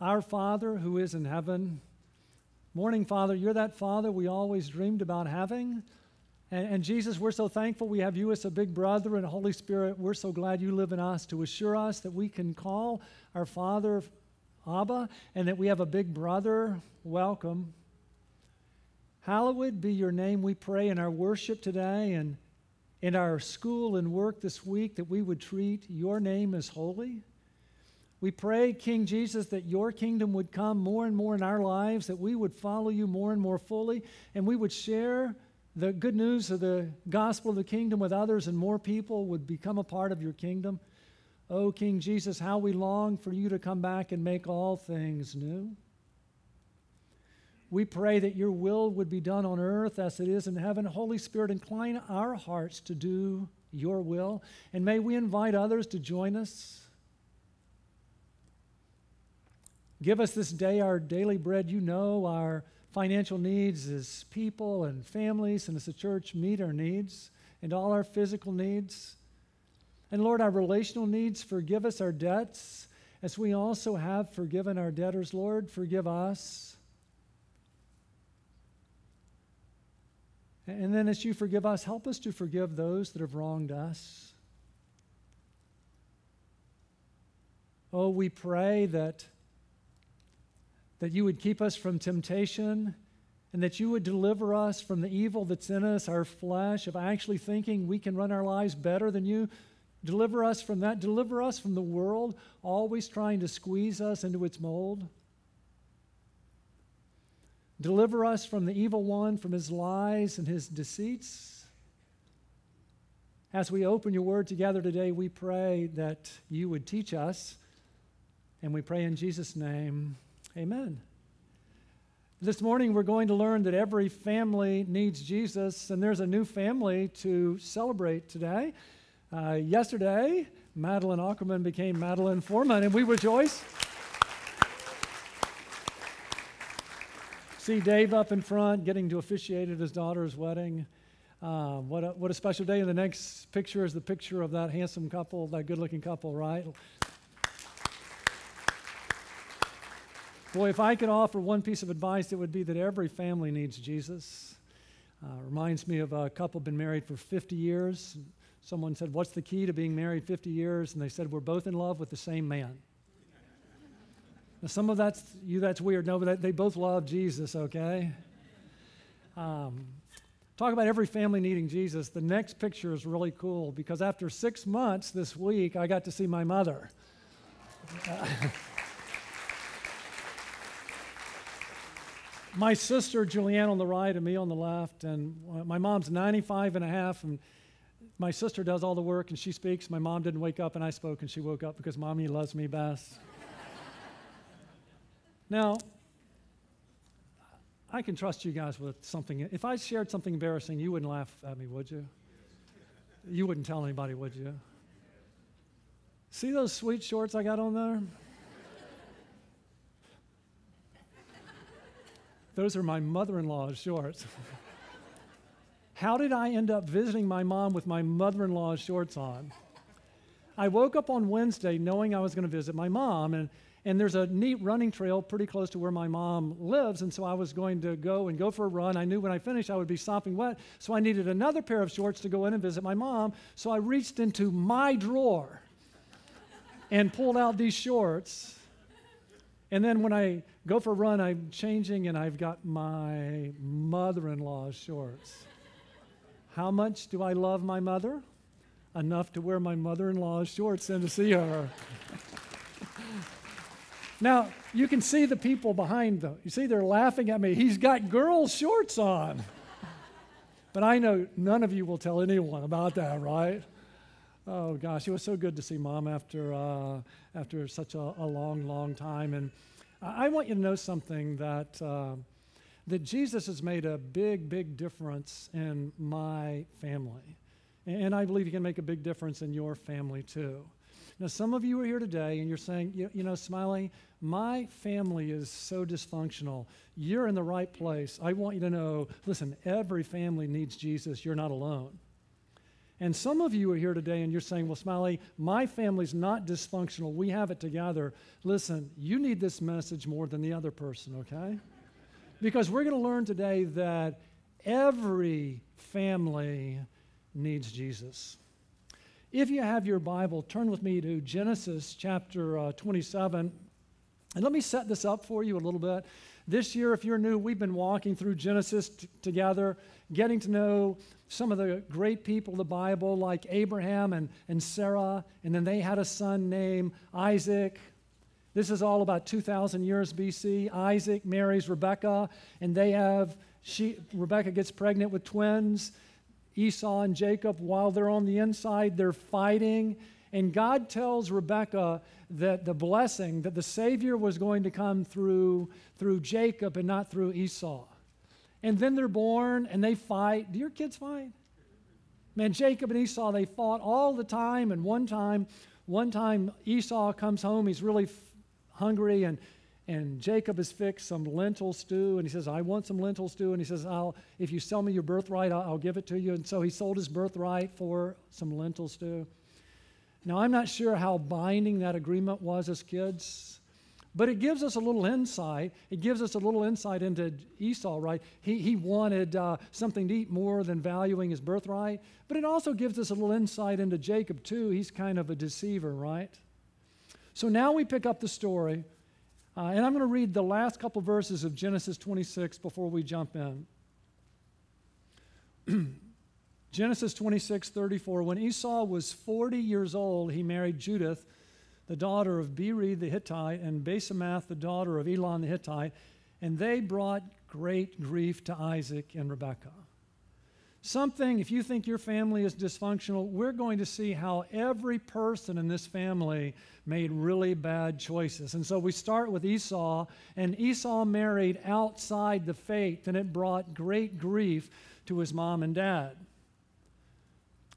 Our Father who is in heaven. Morning, Father, you're that Father we always dreamed about having. And, and, Jesus, we're so thankful we have you as a big brother and Holy Spirit. We're so glad you live in us to assure us that we can call our Father Abba and that we have a big brother. Welcome. Hallowed be your name, we pray in our worship today and in our school and work this week that we would treat your name as holy. We pray, King Jesus, that your kingdom would come more and more in our lives, that we would follow you more and more fully, and we would share the good news of the gospel of the kingdom with others, and more people would become a part of your kingdom. Oh, King Jesus, how we long for you to come back and make all things new. We pray that your will would be done on earth as it is in heaven. Holy Spirit, incline our hearts to do your will. And may we invite others to join us. Give us this day our daily bread. You know our financial needs as people and families and as a church meet our needs and all our physical needs. And Lord, our relational needs, forgive us our debts as we also have forgiven our debtors. Lord, forgive us. And then as you forgive us, help us to forgive those that have wronged us. Oh, we pray that, that you would keep us from temptation and that you would deliver us from the evil that's in us, our flesh, of actually thinking we can run our lives better than you. Deliver us from that. Deliver us from the world always trying to squeeze us into its mold. Deliver us from the evil one, from his lies and his deceits. As we open your word together today, we pray that you would teach us, and we pray in Jesus' name, amen. This morning, we're going to learn that every family needs Jesus, and there's a new family to celebrate today. Uh, yesterday, Madeline Ackerman became Madeline Foreman, and we rejoice. see Dave up in front getting to officiate at his daughter's wedding. Uh, what, a, what a special day. And the next picture is the picture of that handsome couple, that good looking couple, right? Boy, if I could offer one piece of advice, it would be that every family needs Jesus. Uh, reminds me of a couple been married for 50 years. Someone said, What's the key to being married 50 years? And they said, We're both in love with the same man. Now, some of that's you, that's weird. No, but they both love Jesus, okay? Um, talk about every family needing Jesus. The next picture is really cool because after six months this week, I got to see my mother. Uh, my sister Julianne on the right and me on the left, and uh, my mom's 95 and a half, and my sister does all the work and she speaks. My mom didn't wake up and I spoke and she woke up because mommy loves me best. Now, I can trust you guys with something. If I shared something embarrassing, you wouldn't laugh at me, would you? You wouldn't tell anybody, would you? See those sweet shorts I got on there? Those are my mother in law's shorts. How did I end up visiting my mom with my mother in law's shorts on? I woke up on Wednesday knowing I was going to visit my mom, and and there's a neat running trail pretty close to where my mom lives. And so I was going to go and go for a run. I knew when I finished I would be sopping wet. So I needed another pair of shorts to go in and visit my mom. So I reached into my drawer and pulled out these shorts. And then when I go for a run, I'm changing and I've got my mother in law's shorts. How much do I love my mother? Enough to wear my mother in law's shorts and to see her. Now, you can see the people behind them. You see, they're laughing at me. He's got girl shorts on. but I know none of you will tell anyone about that, right? Oh gosh, it was so good to see mom after uh, after such a, a, long, long time. And I want you to know something that uh, that Jesus has made a big, big difference in my family, and I believe He can make a big difference in your family too. Now, some of you are here today and you're saying, you, you know, Smiley, my family is so dysfunctional. You're in the right place. I want you to know listen, every family needs Jesus. You're not alone. And some of you are here today and you're saying, Well, Smiley, my family's not dysfunctional. We have it together. Listen, you need this message more than the other person, okay? Because we're going to learn today that every family needs Jesus. If you have your Bible, turn with me to Genesis chapter uh, 27. And let me set this up for you a little bit. This year, if you're new, we've been walking through Genesis t- together, getting to know some of the great people of the Bible, like Abraham and, and Sarah, and then they had a son named Isaac. This is all about 2,000 years BC. Isaac marries Rebekah, and they have, she, Rebekah gets pregnant with twins. Esau and Jacob, while they're on the inside, they're fighting. And God tells Rebekah that the blessing, that the Savior was going to come through, through Jacob and not through Esau. And then they're born and they fight. Do your kids fight? Man, Jacob and Esau, they fought all the time. And one time, one time Esau comes home, he's really f- hungry, and, and Jacob has fixed some lentil stew. And he says, I want some lentil stew. And he says, I'll, if you sell me your birthright, I'll, I'll give it to you. And so he sold his birthright for some lentil stew. Now, I'm not sure how binding that agreement was as kids, but it gives us a little insight. It gives us a little insight into Esau, right? He, he wanted uh, something to eat more than valuing his birthright, but it also gives us a little insight into Jacob, too. He's kind of a deceiver, right? So now we pick up the story, uh, and I'm going to read the last couple verses of Genesis 26 before we jump in. Genesis 26, 34. When Esau was 40 years old, he married Judith, the daughter of Beeri the Hittite, and Basemath, the daughter of Elon the Hittite, and they brought great grief to Isaac and Rebekah. Something, if you think your family is dysfunctional, we're going to see how every person in this family made really bad choices. And so we start with Esau, and Esau married outside the faith, and it brought great grief to his mom and dad.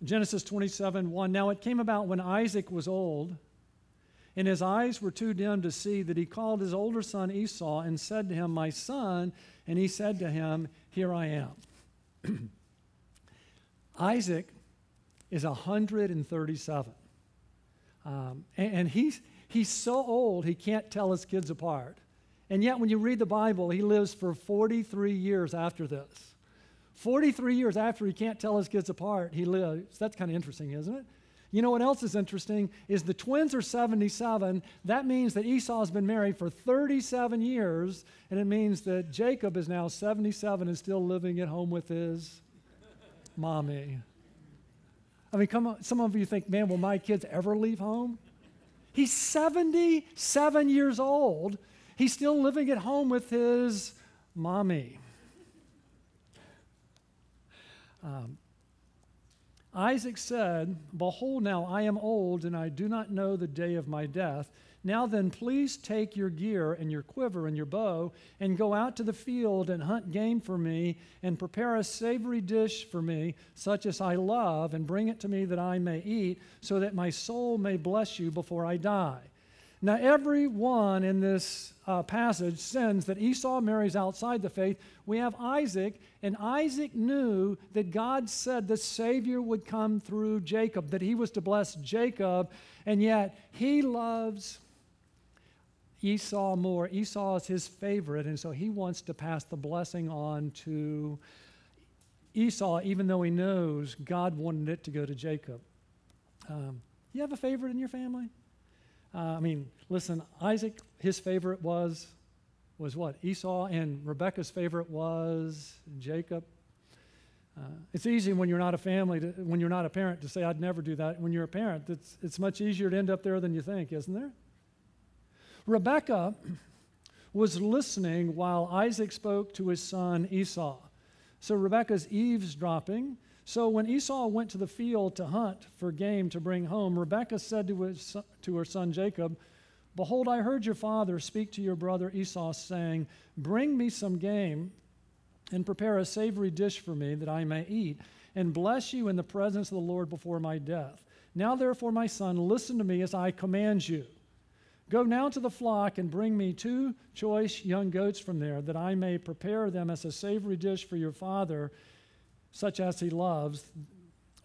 Genesis 27 1. Now it came about when Isaac was old, and his eyes were too dim to see, that he called his older son Esau and said to him, My son. And he said to him, Here I am. Isaac is 137. Um, and, and he's, he's so old, he can't tell his kids apart. And yet, when you read the Bible, he lives for 43 years after this. 43 years after he can't tell his kids apart, he lives. That's kind of interesting, isn't it? You know what else is interesting is the twins are 77. That means that Esau has been married for 37 years, and it means that Jacob is now 77 and still living at home with his mommy. I mean, come on, some of you think, man, will my kids ever leave home? He's 77 years old. He's still living at home with his mommy. Um, Isaac said, Behold, now I am old, and I do not know the day of my death. Now then, please take your gear and your quiver and your bow, and go out to the field and hunt game for me, and prepare a savory dish for me, such as I love, and bring it to me that I may eat, so that my soul may bless you before I die. Now, everyone in this uh, passage sins that Esau marries outside the faith. We have Isaac, and Isaac knew that God said the Savior would come through Jacob, that he was to bless Jacob, and yet he loves Esau more. Esau is his favorite, and so he wants to pass the blessing on to Esau, even though he knows God wanted it to go to Jacob. Um, you have a favorite in your family? Uh, I mean, listen, Isaac, his favorite was was what? Esau, and Rebecca's favorite was Jacob. Uh, it's easy when you're not a family, to, when you're not a parent, to say, I'd never do that. When you're a parent, it's, it's much easier to end up there than you think, isn't there? Rebecca was listening while Isaac spoke to his son Esau. So Rebecca's eavesdropping. So when Esau went to the field to hunt for game to bring home, Rebekah said to, his, to her son Jacob, Behold, I heard your father speak to your brother Esau, saying, Bring me some game and prepare a savory dish for me that I may eat, and bless you in the presence of the Lord before my death. Now, therefore, my son, listen to me as I command you. Go now to the flock and bring me two choice young goats from there, that I may prepare them as a savory dish for your father such as he loves.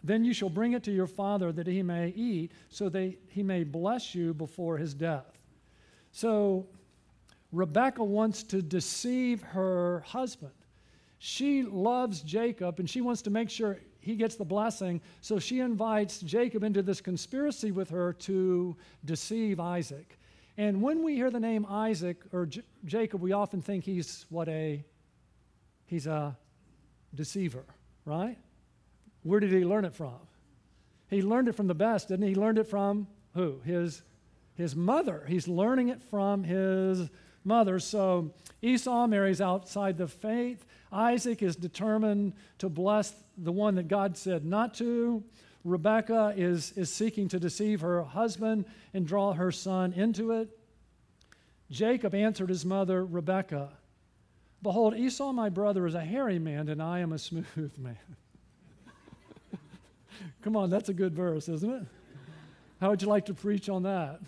Then you shall bring it to your father that he may eat, so that he may bless you before his death. So Rebecca wants to deceive her husband. She loves Jacob and she wants to make sure he gets the blessing. So she invites Jacob into this conspiracy with her to deceive Isaac. And when we hear the name Isaac or J- Jacob, we often think he's what a he's a deceiver, right? Where did he learn it from? He learned it from the best, didn't he? He learned it from who? His his mother. He's learning it from his mother. So Esau marries outside the faith. Isaac is determined to bless the one that God said not to. Rebecca is, is seeking to deceive her husband and draw her son into it. Jacob answered his mother, Rebekah, Behold, Esau, my brother, is a hairy man, and I am a smooth man. Come on, that's a good verse, isn't it? How would you like to preach on that?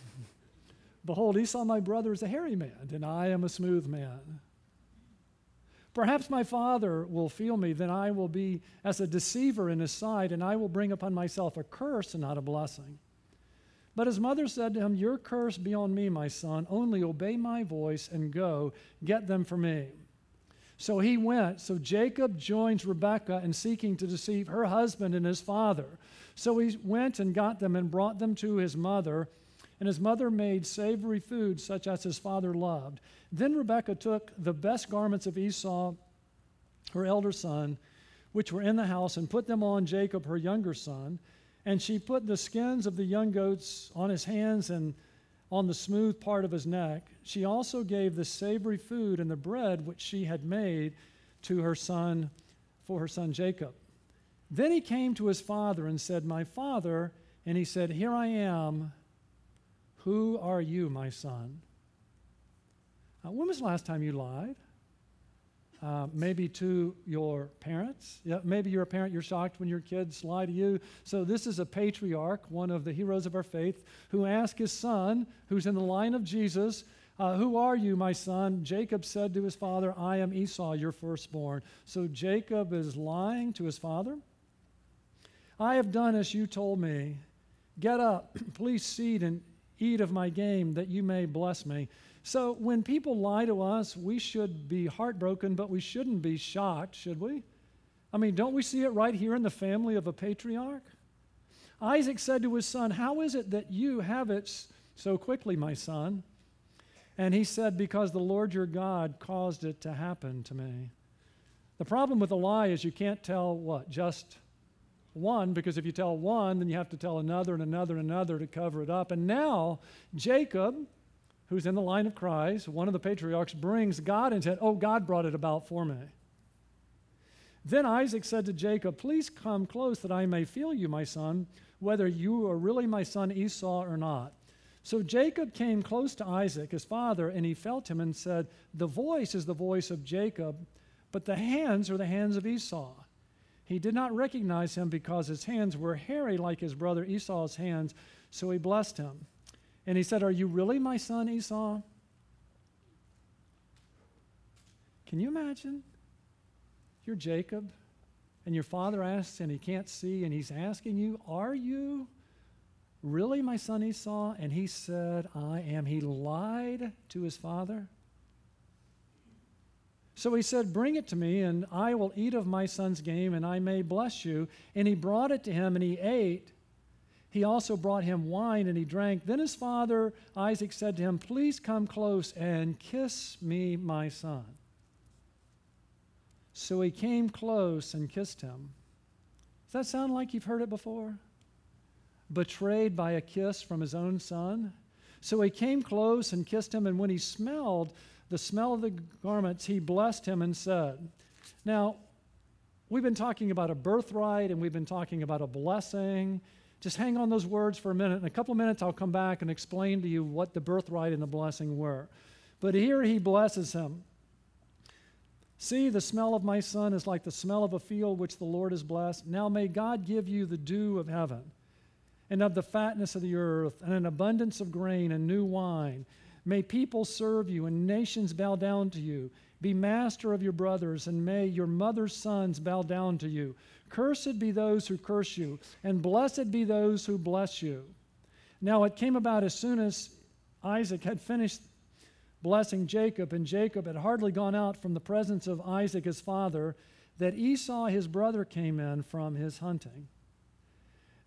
Behold, Esau, my brother, is a hairy man, and I am a smooth man. Perhaps my father will feel me, then I will be as a deceiver in his sight, and I will bring upon myself a curse and not a blessing. But his mother said to him, Your curse be on me, my son. Only obey my voice and go, get them for me. So he went. So Jacob joins Rebekah in seeking to deceive her husband and his father. So he went and got them and brought them to his mother. And his mother made savory food such as his father loved. Then Rebekah took the best garments of Esau, her elder son, which were in the house, and put them on Jacob, her younger son. And she put the skins of the young goats on his hands and on the smooth part of his neck. She also gave the savory food and the bread which she had made to her son for her son Jacob. Then he came to his father and said, My father, and he said, Here I am. Who are you, my son? Uh, when was the last time you lied? Uh, maybe to your parents. Yeah, maybe you're a parent, you're shocked when your kids lie to you. So, this is a patriarch, one of the heroes of our faith, who asked his son, who's in the line of Jesus, uh, Who are you, my son? Jacob said to his father, I am Esau, your firstborn. So, Jacob is lying to his father. I have done as you told me. Get up, please seed and eat of my game, that you may bless me. So when people lie to us, we should be heartbroken, but we shouldn't be shocked, should we? I mean, don't we see it right here in the family of a patriarch? Isaac said to his son, How is it that you have it so quickly, my son? And he said, Because the Lord your God caused it to happen to me. The problem with a lie is you can't tell what? Just one, because if you tell one, then you have to tell another and another and another to cover it up. And now, Jacob, who's in the line of Christ, one of the patriarchs, brings God and said, Oh, God brought it about for me. Then Isaac said to Jacob, Please come close that I may feel you, my son, whether you are really my son Esau or not. So Jacob came close to Isaac, his father, and he felt him and said, The voice is the voice of Jacob, but the hands are the hands of Esau. He did not recognize him because his hands were hairy like his brother Esau's hands, so he blessed him. And he said, Are you really my son, Esau? Can you imagine? You're Jacob, and your father asks, and he can't see, and he's asking you, Are you really my son Esau? And he said, I am. He lied to his father. So he said, Bring it to me, and I will eat of my son's game, and I may bless you. And he brought it to him, and he ate. He also brought him wine and he drank. Then his father Isaac said to him, Please come close and kiss me, my son. So he came close and kissed him. Does that sound like you've heard it before? Betrayed by a kiss from his own son? So he came close and kissed him, and when he smelled the smell of the garments, he blessed him and said, Now, we've been talking about a birthright and we've been talking about a blessing just hang on those words for a minute. In a couple of minutes, I'll come back and explain to you what the birthright and the blessing were. But here he blesses him. See, the smell of my son is like the smell of a field which the Lord has blessed. Now may God give you the dew of heaven and of the fatness of the earth and an abundance of grain and new wine. May people serve you and nations bow down to you. Be master of your brothers, and may your mother's sons bow down to you. Cursed be those who curse you, and blessed be those who bless you. Now it came about as soon as Isaac had finished blessing Jacob, and Jacob had hardly gone out from the presence of Isaac his father, that Esau his brother came in from his hunting.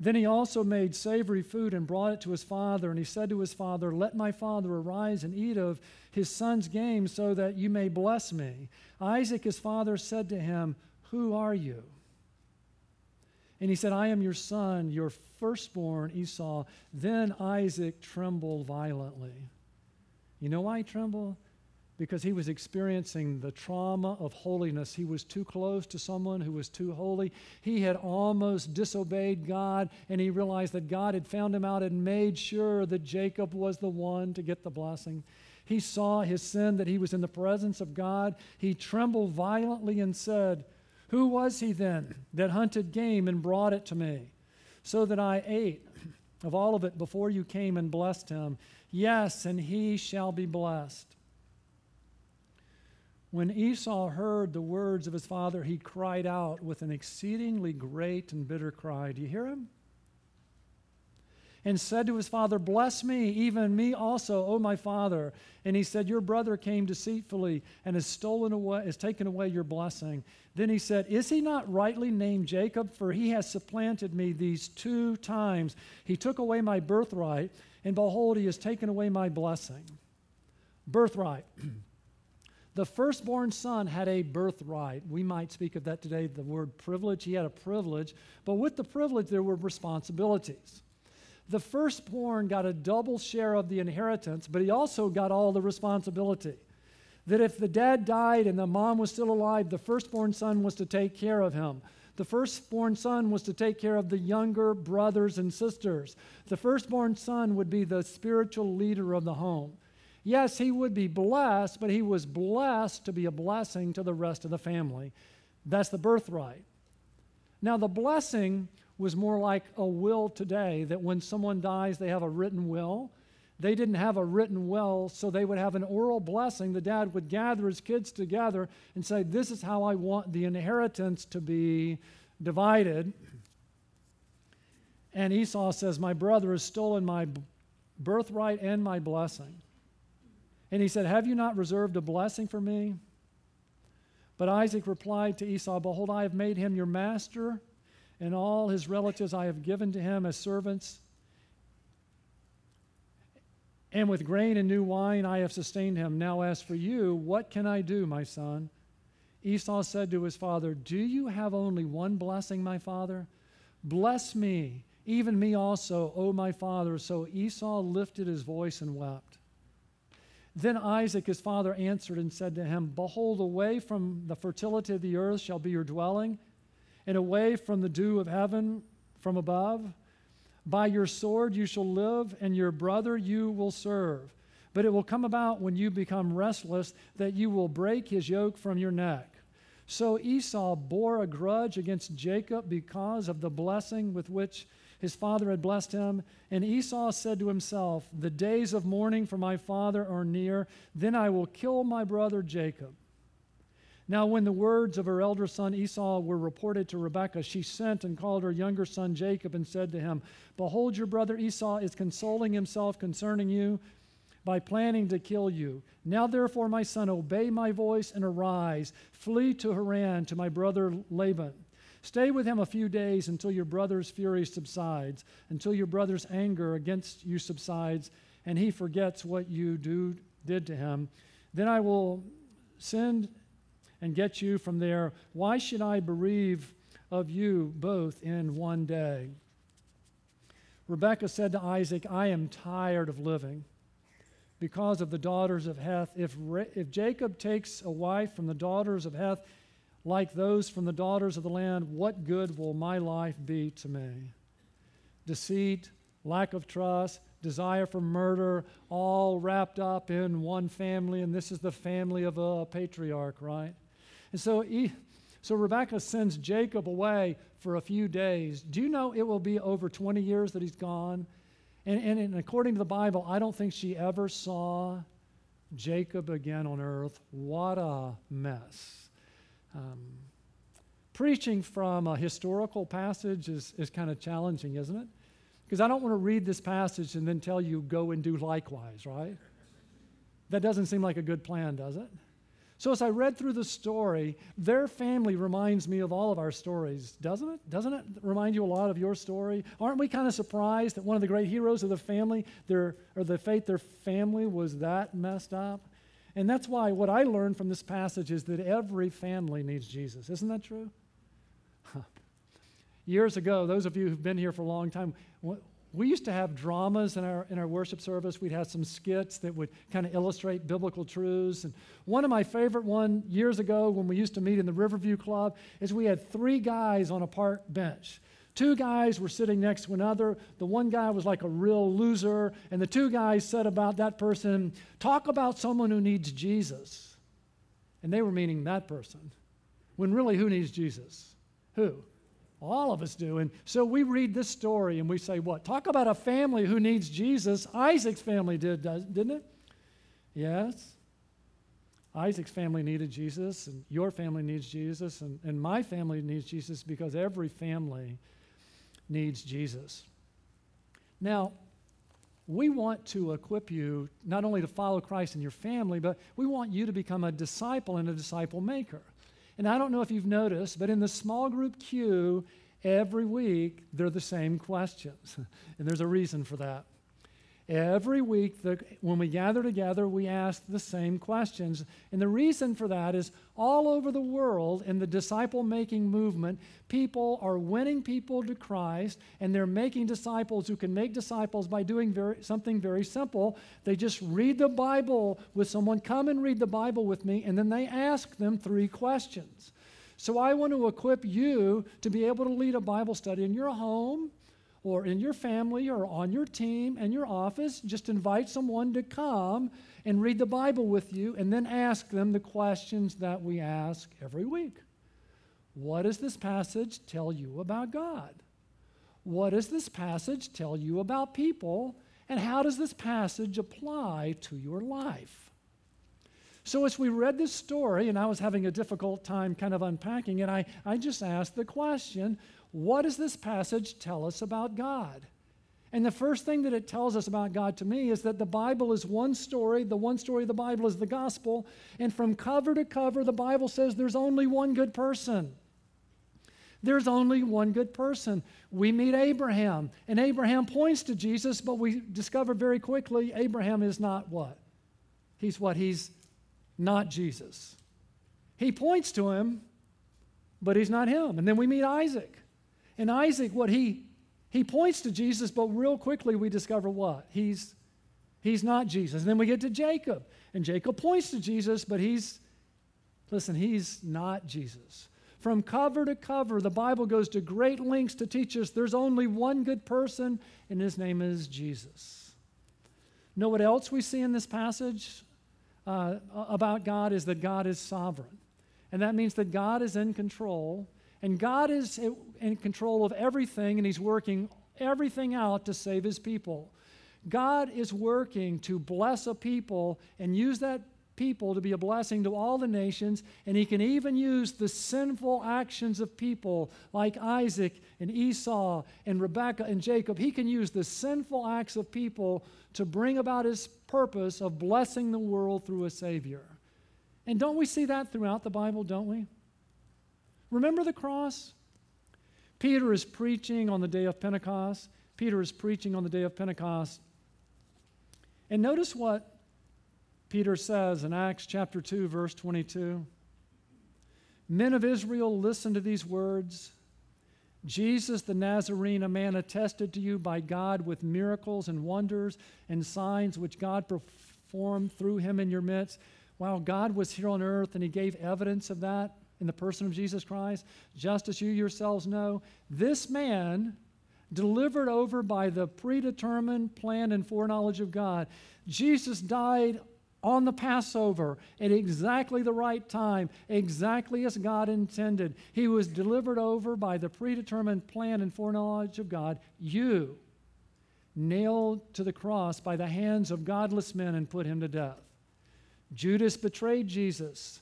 Then he also made savory food and brought it to his father. And he said to his father, Let my father arise and eat of his son's game so that you may bless me. Isaac, his father, said to him, Who are you? And he said, I am your son, your firstborn, Esau. Then Isaac trembled violently. You know why he trembled? because he was experiencing the trauma of holiness. He was too close to someone who was too holy. He had almost disobeyed God, and he realized that God had found him out and made sure that Jacob was the one to get the blessing. He saw his sin, that he was in the presence of God. He trembled violently and said, Who was he then that hunted game and brought it to me, so that I ate of all of it before you came and blessed him? Yes, and he shall be blessed. When Esau heard the words of his father, he cried out with an exceedingly great and bitter cry. Do you hear him? And said to his father, Bless me, even me also, O my father. And he said, Your brother came deceitfully and has stolen away, has taken away your blessing. Then he said, Is he not rightly named Jacob? For he has supplanted me these two times. He took away my birthright, and behold, he has taken away my blessing. Birthright. The firstborn son had a birthright. We might speak of that today, the word privilege. He had a privilege, but with the privilege, there were responsibilities. The firstborn got a double share of the inheritance, but he also got all the responsibility. That if the dad died and the mom was still alive, the firstborn son was to take care of him. The firstborn son was to take care of the younger brothers and sisters. The firstborn son would be the spiritual leader of the home. Yes, he would be blessed, but he was blessed to be a blessing to the rest of the family. That's the birthright. Now, the blessing was more like a will today, that when someone dies, they have a written will. They didn't have a written will, so they would have an oral blessing. The dad would gather his kids together and say, This is how I want the inheritance to be divided. And Esau says, My brother has stolen my birthright and my blessing. And he said, Have you not reserved a blessing for me? But Isaac replied to Esau, Behold, I have made him your master, and all his relatives I have given to him as servants. And with grain and new wine I have sustained him. Now, as for you, what can I do, my son? Esau said to his father, Do you have only one blessing, my father? Bless me, even me also, O my father. So Esau lifted his voice and wept. Then Isaac, his father, answered and said to him, Behold, away from the fertility of the earth shall be your dwelling, and away from the dew of heaven from above. By your sword you shall live, and your brother you will serve. But it will come about when you become restless that you will break his yoke from your neck. So Esau bore a grudge against Jacob because of the blessing with which his father had blessed him. And Esau said to himself, The days of mourning for my father are near. Then I will kill my brother Jacob. Now, when the words of her elder son Esau were reported to Rebekah, she sent and called her younger son Jacob and said to him, Behold, your brother Esau is consoling himself concerning you by planning to kill you. Now, therefore, my son, obey my voice and arise. Flee to Haran to my brother Laban. Stay with him a few days until your brother's fury subsides, until your brother's anger against you subsides, and he forgets what you do, did to him. Then I will send and get you from there. Why should I bereave of you both in one day? Rebekah said to Isaac, I am tired of living because of the daughters of Heth. If, if Jacob takes a wife from the daughters of Heth, like those from the daughters of the land, what good will my life be to me? Deceit, lack of trust, desire for murder, all wrapped up in one family, and this is the family of a patriarch, right? And so, he, so Rebekah sends Jacob away for a few days. Do you know it will be over 20 years that he's gone? And, and, and according to the Bible, I don't think she ever saw Jacob again on earth. What a mess. Um, preaching from a historical passage is, is kind of challenging, isn't it? Because I don't want to read this passage and then tell you go and do likewise, right? That doesn't seem like a good plan, does it? So as I read through the story, their family reminds me of all of our stories, doesn't it? Doesn't it remind you a lot of your story? Aren't we kind of surprised that one of the great heroes of the family, their or the faith, their family was that messed up? And that's why what I learned from this passage is that every family needs Jesus. Isn't that true? Years ago, those of you who've been here for a long time, we used to have dramas in our, in our worship service. We'd have some skits that would kind of illustrate biblical truths. And one of my favorite one years ago when we used to meet in the Riverview Club is we had three guys on a park bench. Two guys were sitting next to another. The one guy was like a real loser, and the two guys said about that person, Talk about someone who needs Jesus. And they were meaning that person. When really, who needs Jesus? Who? All of us do. And so we read this story and we say, what? Talk about a family who needs Jesus. Isaac's family did, didn't it? Yes. Isaac's family needed Jesus, and your family needs Jesus, and, and my family needs Jesus because every family needs Jesus. Now, we want to equip you not only to follow Christ in your family, but we want you to become a disciple and a disciple maker. And I don't know if you've noticed, but in the small group queue, every week, they're the same questions. and there's a reason for that. Every week, the, when we gather together, we ask the same questions. And the reason for that is all over the world in the disciple making movement, people are winning people to Christ, and they're making disciples who can make disciples by doing very, something very simple. They just read the Bible with someone, come and read the Bible with me, and then they ask them three questions. So I want to equip you to be able to lead a Bible study in your home or in your family or on your team and your office, just invite someone to come and read the Bible with you and then ask them the questions that we ask every week. What does this passage tell you about God? What does this passage tell you about people? And how does this passage apply to your life? So, as we read this story, and I was having a difficult time kind of unpacking it, I, I just asked the question what does this passage tell us about God? And the first thing that it tells us about God to me is that the Bible is one story. The one story of the Bible is the gospel. And from cover to cover, the Bible says there's only one good person. There's only one good person. We meet Abraham, and Abraham points to Jesus, but we discover very quickly Abraham is not what? He's what? He's not Jesus. He points to him, but he's not him. And then we meet Isaac. And Isaac, what he he points to Jesus, but real quickly we discover what? He's he's not Jesus. And then we get to Jacob. And Jacob points to Jesus, but he's listen, he's not Jesus. From cover to cover, the Bible goes to great lengths to teach us there's only one good person, and his name is Jesus. Know what else we see in this passage uh, about God is that God is sovereign. And that means that God is in control and God is in control of everything, and He's working everything out to save His people. God is working to bless a people and use that people to be a blessing to all the nations, and He can even use the sinful actions of people like Isaac and Esau and Rebekah and Jacob. He can use the sinful acts of people to bring about His purpose of blessing the world through a Savior. And don't we see that throughout the Bible, don't we? Remember the cross? Peter is preaching on the day of Pentecost. Peter is preaching on the day of Pentecost. And notice what Peter says in Acts chapter 2, verse 22. Men of Israel, listen to these words. Jesus the Nazarene, a man attested to you by God with miracles and wonders and signs which God performed through him in your midst. While God was here on earth and he gave evidence of that in the person of Jesus Christ, just as you yourselves know, this man, delivered over by the predetermined plan and foreknowledge of God, Jesus died on the Passover at exactly the right time, exactly as God intended. He was delivered over by the predetermined plan and foreknowledge of God. You, nailed to the cross by the hands of godless men and put him to death. Judas betrayed Jesus.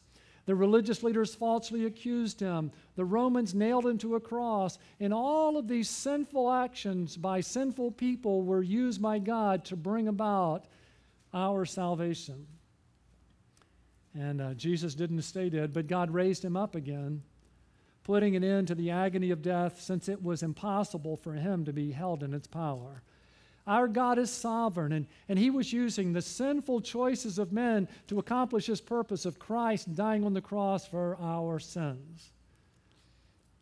The religious leaders falsely accused him. The Romans nailed him to a cross. And all of these sinful actions by sinful people were used by God to bring about our salvation. And uh, Jesus didn't stay dead, but God raised him up again, putting an end to the agony of death since it was impossible for him to be held in its power. Our God is sovereign, and, and He was using the sinful choices of men to accomplish His purpose of Christ dying on the cross for our sins.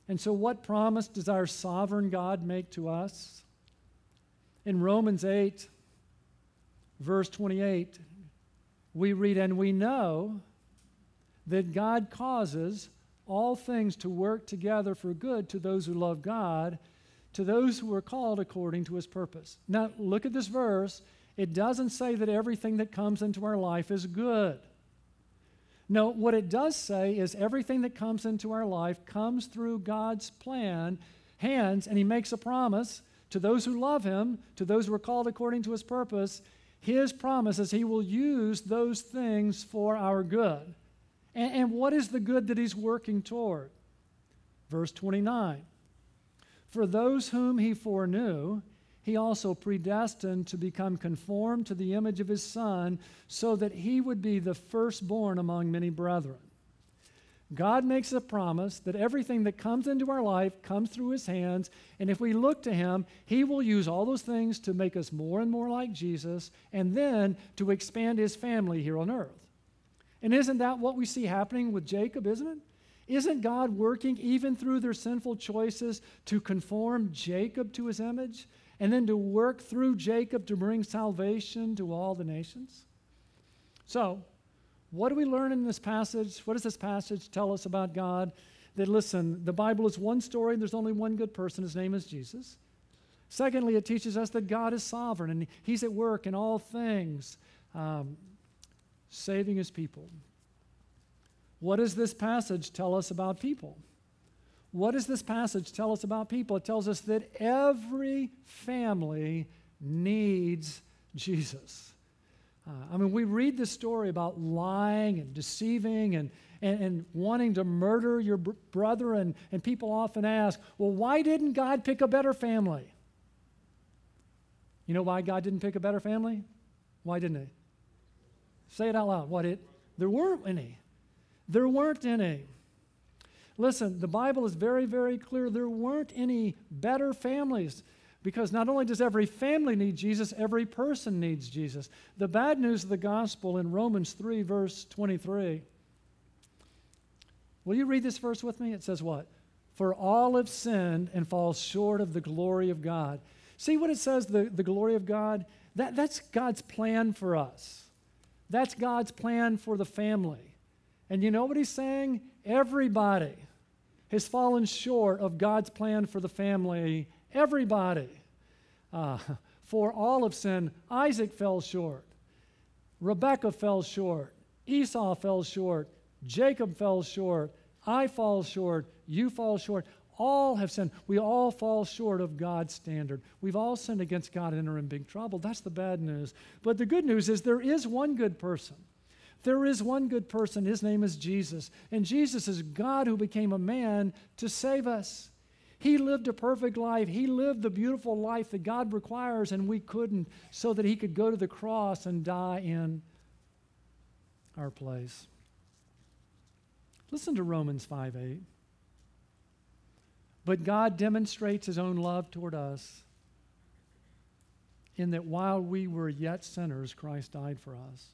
And so, what promise does our sovereign God make to us? In Romans 8, verse 28, we read, And we know that God causes all things to work together for good to those who love God to those who are called according to his purpose. Now, look at this verse. It doesn't say that everything that comes into our life is good. No, what it does say is everything that comes into our life comes through God's plan, hands, and he makes a promise to those who love him, to those who are called according to his purpose. His promise is he will use those things for our good. And, and what is the good that he's working toward? Verse 29 for those whom he foreknew, he also predestined to become conformed to the image of his Son, so that he would be the firstborn among many brethren. God makes a promise that everything that comes into our life comes through his hands, and if we look to him, he will use all those things to make us more and more like Jesus, and then to expand his family here on earth. And isn't that what we see happening with Jacob, isn't it? Isn't God working even through their sinful choices to conform Jacob to his image and then to work through Jacob to bring salvation to all the nations? So, what do we learn in this passage? What does this passage tell us about God? That listen, the Bible is one story and there's only one good person. His name is Jesus. Secondly, it teaches us that God is sovereign and He's at work in all things, um, saving His people. What does this passage tell us about people? What does this passage tell us about people? It tells us that every family needs Jesus. Uh, I mean, we read this story about lying and deceiving and, and, and wanting to murder your br- brother, and, and people often ask, well, why didn't God pick a better family? You know why God didn't pick a better family? Why didn't He? Say it out loud. What it? There weren't any. There weren't any. Listen, the Bible is very, very clear. There weren't any better families because not only does every family need Jesus, every person needs Jesus. The bad news of the gospel in Romans 3, verse 23. Will you read this verse with me? It says what? For all have sinned and fall short of the glory of God. See what it says, the, the glory of God? That, that's God's plan for us. That's God's plan for the family. And you know what he's saying? Everybody has fallen short of God's plan for the family. Everybody. Uh, for all of sin, Isaac fell short. Rebekah fell short. Esau fell short. Jacob fell short. I fall short. You fall short. All have sinned. We all fall short of God's standard. We've all sinned against God and are in big trouble. That's the bad news. But the good news is there is one good person. There is one good person. His name is Jesus. And Jesus is God who became a man to save us. He lived a perfect life. He lived the beautiful life that God requires, and we couldn't, so that He could go to the cross and die in our place. Listen to Romans 5 8. But God demonstrates His own love toward us in that while we were yet sinners, Christ died for us.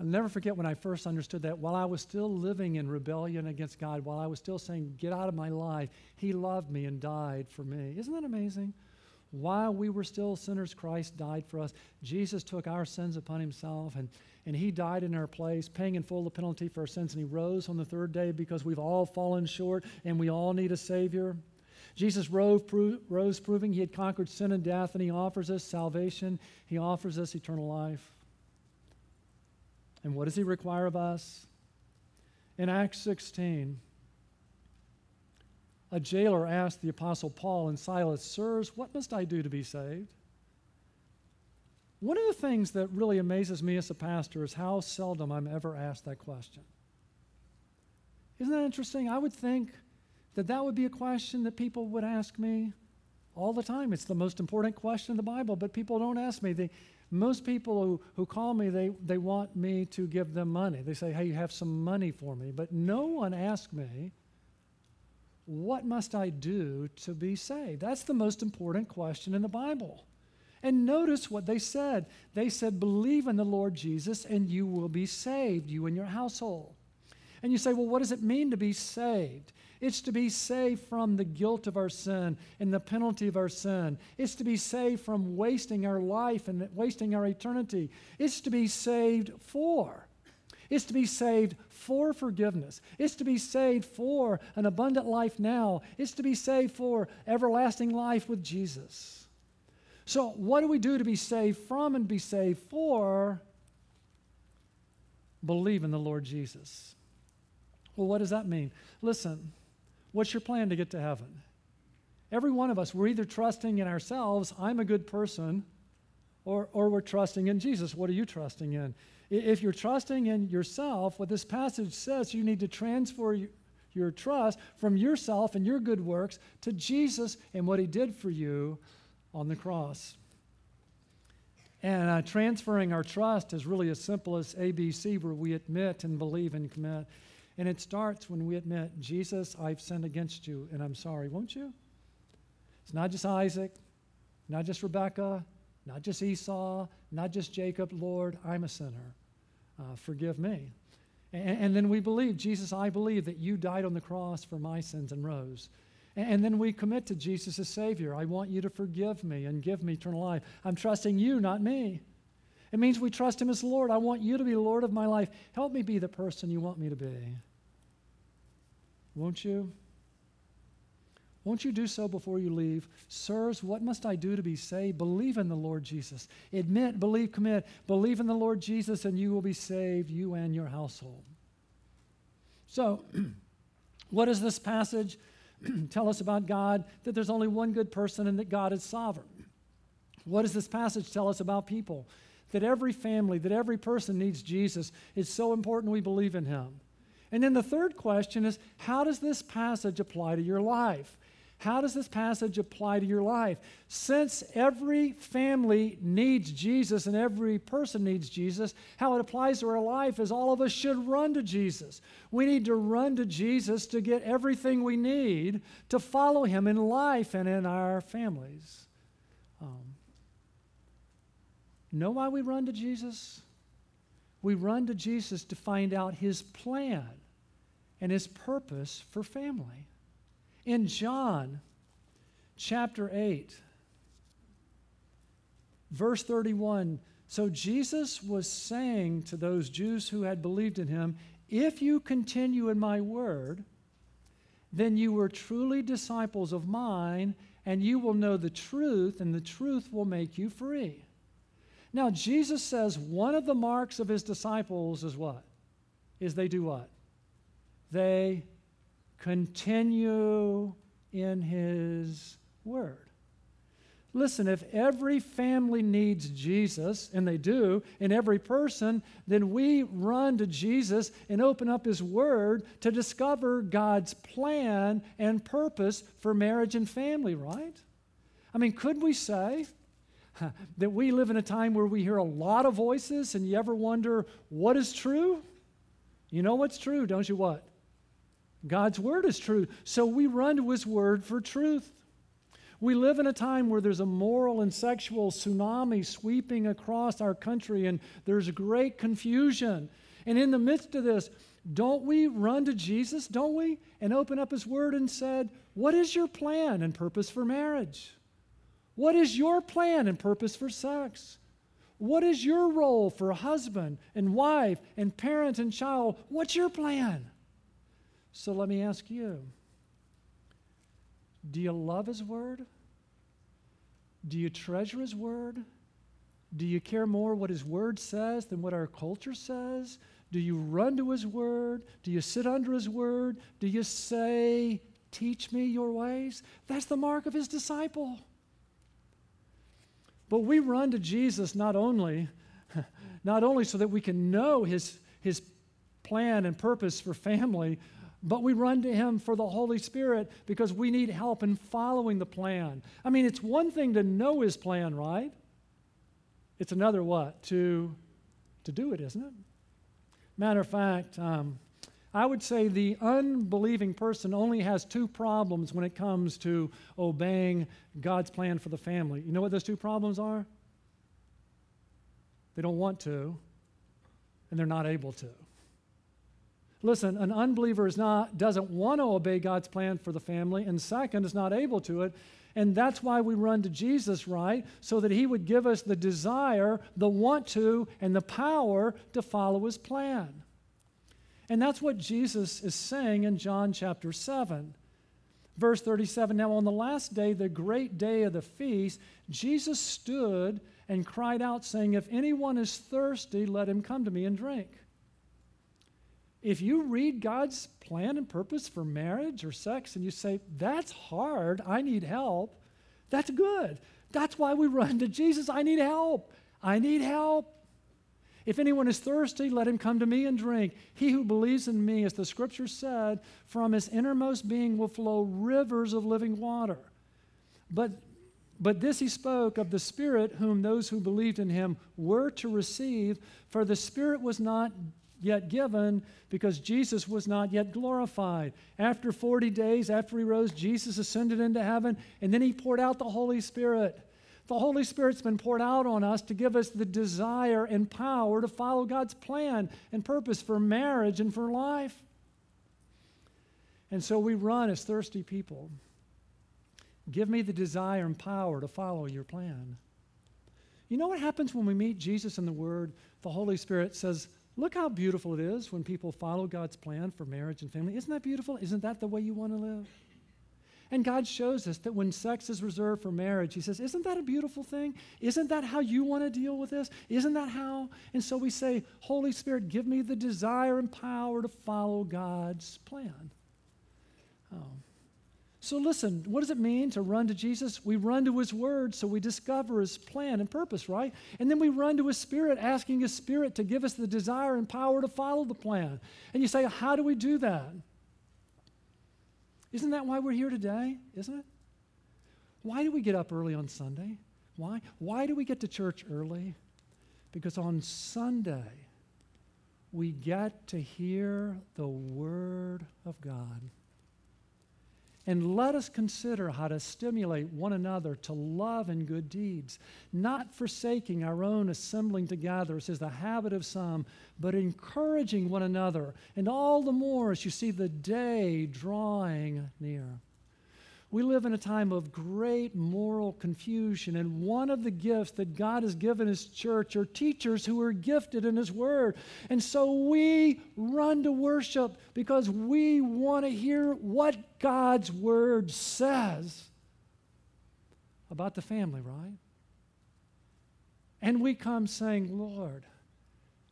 I'll never forget when I first understood that while I was still living in rebellion against God, while I was still saying, Get out of my life, He loved me and died for me. Isn't that amazing? While we were still sinners, Christ died for us. Jesus took our sins upon Himself and, and He died in our place, paying in full the penalty for our sins. And He rose on the third day because we've all fallen short and we all need a Savior. Jesus rose, rose proving He had conquered sin and death, and He offers us salvation, He offers us eternal life. And what does he require of us? In Acts 16, a jailer asked the Apostle Paul and Silas, Sirs, what must I do to be saved? One of the things that really amazes me as a pastor is how seldom I'm ever asked that question. Isn't that interesting? I would think that that would be a question that people would ask me all the time. It's the most important question in the Bible, but people don't ask me. They, most people who, who call me, they, they want me to give them money. They say, hey, you have some money for me. But no one asks me, what must I do to be saved? That's the most important question in the Bible. And notice what they said. They said, Believe in the Lord Jesus and you will be saved, you and your household. And you say, Well, what does it mean to be saved? It's to be saved from the guilt of our sin and the penalty of our sin. It's to be saved from wasting our life and wasting our eternity. It's to be saved for. It's to be saved for forgiveness. It's to be saved for an abundant life now. It's to be saved for everlasting life with Jesus. So, what do we do to be saved from and be saved for? Believe in the Lord Jesus. Well, what does that mean? Listen, what's your plan to get to heaven? Every one of us, we're either trusting in ourselves, I'm a good person, or, or we're trusting in Jesus. What are you trusting in? If you're trusting in yourself, what this passage says, you need to transfer your trust from yourself and your good works to Jesus and what he did for you on the cross. And uh, transferring our trust is really as simple as ABC, where we admit and believe and commit. And it starts when we admit, Jesus, I've sinned against you and I'm sorry, won't you? It's not just Isaac, not just Rebecca, not just Esau, not just Jacob. Lord, I'm a sinner. Uh, forgive me. And, and then we believe, Jesus, I believe that you died on the cross for my sins and rose. And then we commit to Jesus as Savior. I want you to forgive me and give me eternal life. I'm trusting you, not me. It means we trust Him as Lord. I want you to be Lord of my life. Help me be the person you want me to be. Won't you? Won't you do so before you leave? Sirs, what must I do to be saved? Believe in the Lord Jesus. Admit, believe, commit. Believe in the Lord Jesus, and you will be saved, you and your household. So, what does this passage? tell us about God, that there's only one good person and that God is sovereign. What does this passage tell us about people? That every family, that every person needs Jesus. It's so important we believe in him. And then the third question is how does this passage apply to your life? How does this passage apply to your life? Since every family needs Jesus and every person needs Jesus, how it applies to our life is all of us should run to Jesus. We need to run to Jesus to get everything we need to follow him in life and in our families. Um, know why we run to Jesus? We run to Jesus to find out his plan and his purpose for family. In John chapter 8, verse 31, so Jesus was saying to those Jews who had believed in him, If you continue in my word, then you are truly disciples of mine, and you will know the truth, and the truth will make you free. Now, Jesus says one of the marks of his disciples is what? Is they do what? They continue in His Word. Listen, if every family needs Jesus, and they do, and every person, then we run to Jesus and open up His Word to discover God's plan and purpose for marriage and family, right? I mean, could we say that we live in a time where we hear a lot of voices and you ever wonder what is true? You know what's true, don't you? What? God's word is true. So we run to his word for truth. We live in a time where there's a moral and sexual tsunami sweeping across our country, and there's great confusion. And in the midst of this, don't we run to Jesus, don't we? And open up his word and said, What is your plan and purpose for marriage? What is your plan and purpose for sex? What is your role for husband and wife and parent and child? What's your plan? So let me ask you do you love His Word? Do you treasure His Word? Do you care more what His Word says than what our culture says? Do you run to His Word? Do you sit under His Word? Do you say Teach me your ways. That's the mark of his disciple. But we run to Jesus not only, not only so that we can know his, his plan and purpose for family, but we run to him for the Holy Spirit because we need help in following the plan. I mean, it's one thing to know his plan, right? It's another what? To, to do it, isn't it? Matter of fact, um, I would say the unbelieving person only has two problems when it comes to obeying God's plan for the family. You know what those two problems are? They don't want to, and they're not able to. Listen, an unbeliever is not, doesn't want to obey God's plan for the family, and second, is not able to it. And that's why we run to Jesus, right? So that He would give us the desire, the want to, and the power to follow His plan. And that's what Jesus is saying in John chapter 7. Verse 37 Now, on the last day, the great day of the feast, Jesus stood and cried out, saying, If anyone is thirsty, let him come to me and drink. If you read God's plan and purpose for marriage or sex and you say, That's hard, I need help, that's good. That's why we run to Jesus. I need help. I need help. If anyone is thirsty, let him come to me and drink. He who believes in me, as the scripture said, from his innermost being will flow rivers of living water. But, but this he spoke of the Spirit, whom those who believed in him were to receive, for the Spirit was not yet given because Jesus was not yet glorified. After 40 days, after he rose, Jesus ascended into heaven, and then he poured out the Holy Spirit. The Holy Spirit's been poured out on us to give us the desire and power to follow God's plan and purpose for marriage and for life. And so we run as thirsty people. Give me the desire and power to follow your plan. You know what happens when we meet Jesus in the Word? The Holy Spirit says, Look how beautiful it is when people follow God's plan for marriage and family. Isn't that beautiful? Isn't that the way you want to live? And God shows us that when sex is reserved for marriage, He says, Isn't that a beautiful thing? Isn't that how you want to deal with this? Isn't that how? And so we say, Holy Spirit, give me the desire and power to follow God's plan. Oh. So listen, what does it mean to run to Jesus? We run to His Word so we discover His plan and purpose, right? And then we run to His Spirit, asking His Spirit to give us the desire and power to follow the plan. And you say, How do we do that? Isn't that why we're here today? Isn't it? Why do we get up early on Sunday? Why? Why do we get to church early? Because on Sunday, we get to hear the Word of God. And let us consider how to stimulate one another to love and good deeds, not forsaking our own assembling together, as is the habit of some, but encouraging one another, and all the more as you see the day drawing near. We live in a time of great moral confusion, and one of the gifts that God has given His church are teachers who are gifted in His Word. And so we run to worship because we want to hear what God's Word says about the family, right? And we come saying, Lord,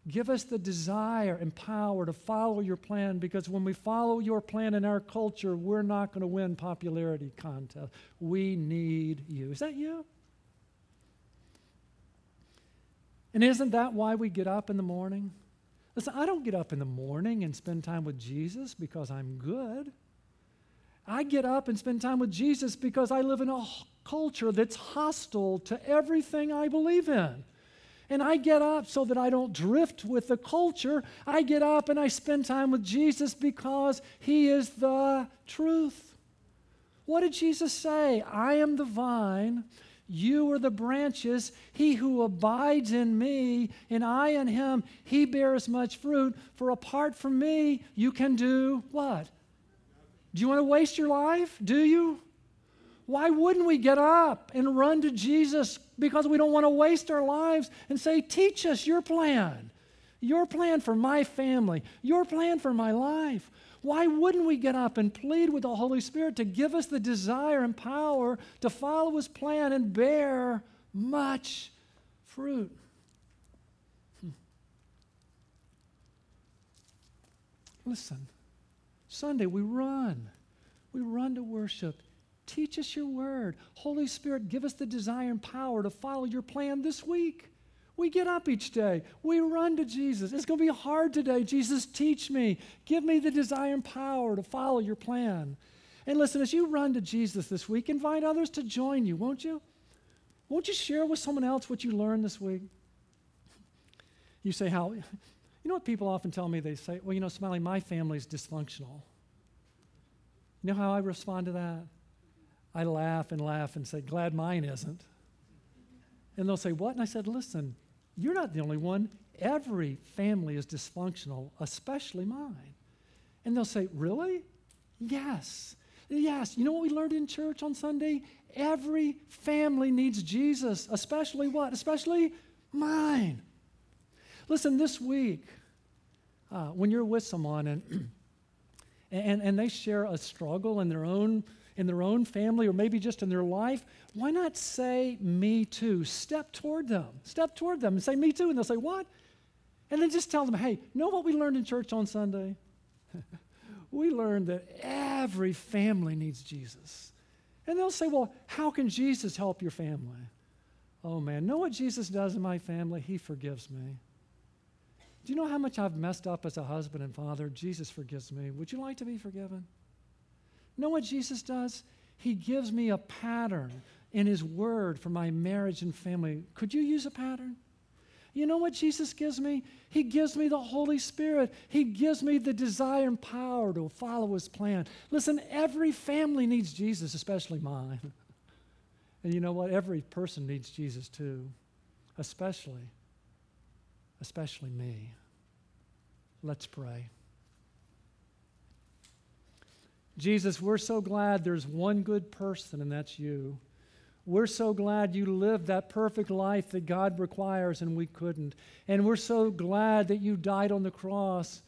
Give us the desire and power to follow your plan because when we follow your plan in our culture, we're not going to win popularity contests. We need you. Is that you? And isn't that why we get up in the morning? Listen, I don't get up in the morning and spend time with Jesus because I'm good. I get up and spend time with Jesus because I live in a culture that's hostile to everything I believe in. And I get up so that I don't drift with the culture. I get up and I spend time with Jesus because He is the truth. What did Jesus say? I am the vine, you are the branches. He who abides in me, and I in him, he bears much fruit. For apart from me, you can do what? Do you want to waste your life? Do you? Why wouldn't we get up and run to Jesus because we don't want to waste our lives and say, Teach us your plan, your plan for my family, your plan for my life? Why wouldn't we get up and plead with the Holy Spirit to give us the desire and power to follow His plan and bear much fruit? Hmm. Listen, Sunday we run We run to worship. Teach us your word. Holy Spirit, give us the desire and power to follow your plan this week. We get up each day. We run to Jesus. It's going to be hard today. Jesus, teach me. Give me the desire and power to follow your plan. And listen, as you run to Jesus this week, invite others to join you, won't you? Won't you share with someone else what you learned this week? You say, How? You know what people often tell me? They say, Well, you know, Smiley, my family's dysfunctional. You know how I respond to that? I laugh and laugh and say, Glad mine isn't. And they'll say, What? And I said, Listen, you're not the only one. Every family is dysfunctional, especially mine. And they'll say, Really? Yes. Yes. You know what we learned in church on Sunday? Every family needs Jesus, especially what? Especially mine. Listen, this week, uh, when you're with someone and, and, and they share a struggle in their own in their own family or maybe just in their life, why not say, Me too? Step toward them. Step toward them and say, Me too. And they'll say, What? And then just tell them, Hey, know what we learned in church on Sunday? we learned that every family needs Jesus. And they'll say, Well, how can Jesus help your family? Oh man, know what Jesus does in my family? He forgives me. Do you know how much I've messed up as a husband and father? Jesus forgives me. Would you like to be forgiven? Know what Jesus does? He gives me a pattern in His Word for my marriage and family. Could you use a pattern? You know what Jesus gives me? He gives me the Holy Spirit. He gives me the desire and power to follow His plan. Listen, every family needs Jesus, especially mine. And you know what? Every person needs Jesus too, especially, especially me. Let's pray. Jesus, we're so glad there's one good person, and that's you. We're so glad you lived that perfect life that God requires and we couldn't. And we're so glad that you died on the cross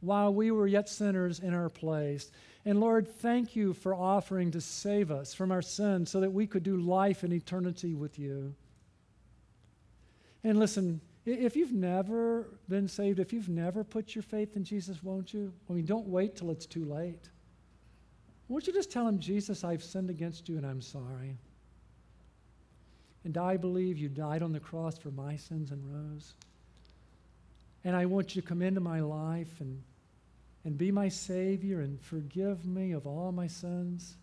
while we were yet sinners in our place. And Lord, thank you for offering to save us from our sins so that we could do life in eternity with you. And listen, if you've never been saved, if you've never put your faith in Jesus, won't you? I mean, don't wait till it's too late. Won't you just tell him, Jesus, I've sinned against you and I'm sorry? And I believe you died on the cross for my sins and rose. And I want you to come into my life and, and be my Savior and forgive me of all my sins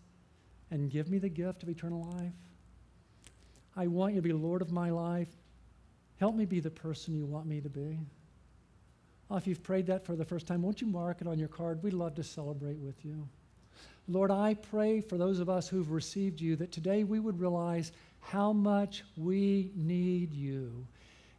and give me the gift of eternal life. I want you to be Lord of my life. Help me be the person you want me to be. Oh, if you've prayed that for the first time, won't you mark it on your card? We'd love to celebrate with you. Lord, I pray for those of us who've received you that today we would realize how much we need you.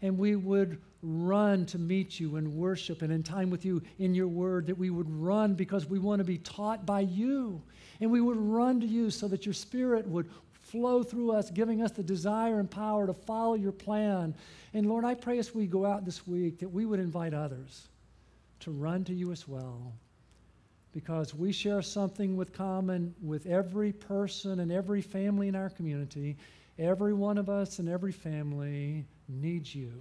And we would run to meet you and worship and in time with you in your word, that we would run because we want to be taught by you. And we would run to you so that your spirit would flow through us, giving us the desire and power to follow your plan. And Lord, I pray as we go out this week that we would invite others to run to you as well because we share something with common with every person and every family in our community. Every one of us and every family needs you.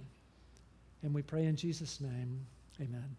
And we pray in Jesus' name, amen.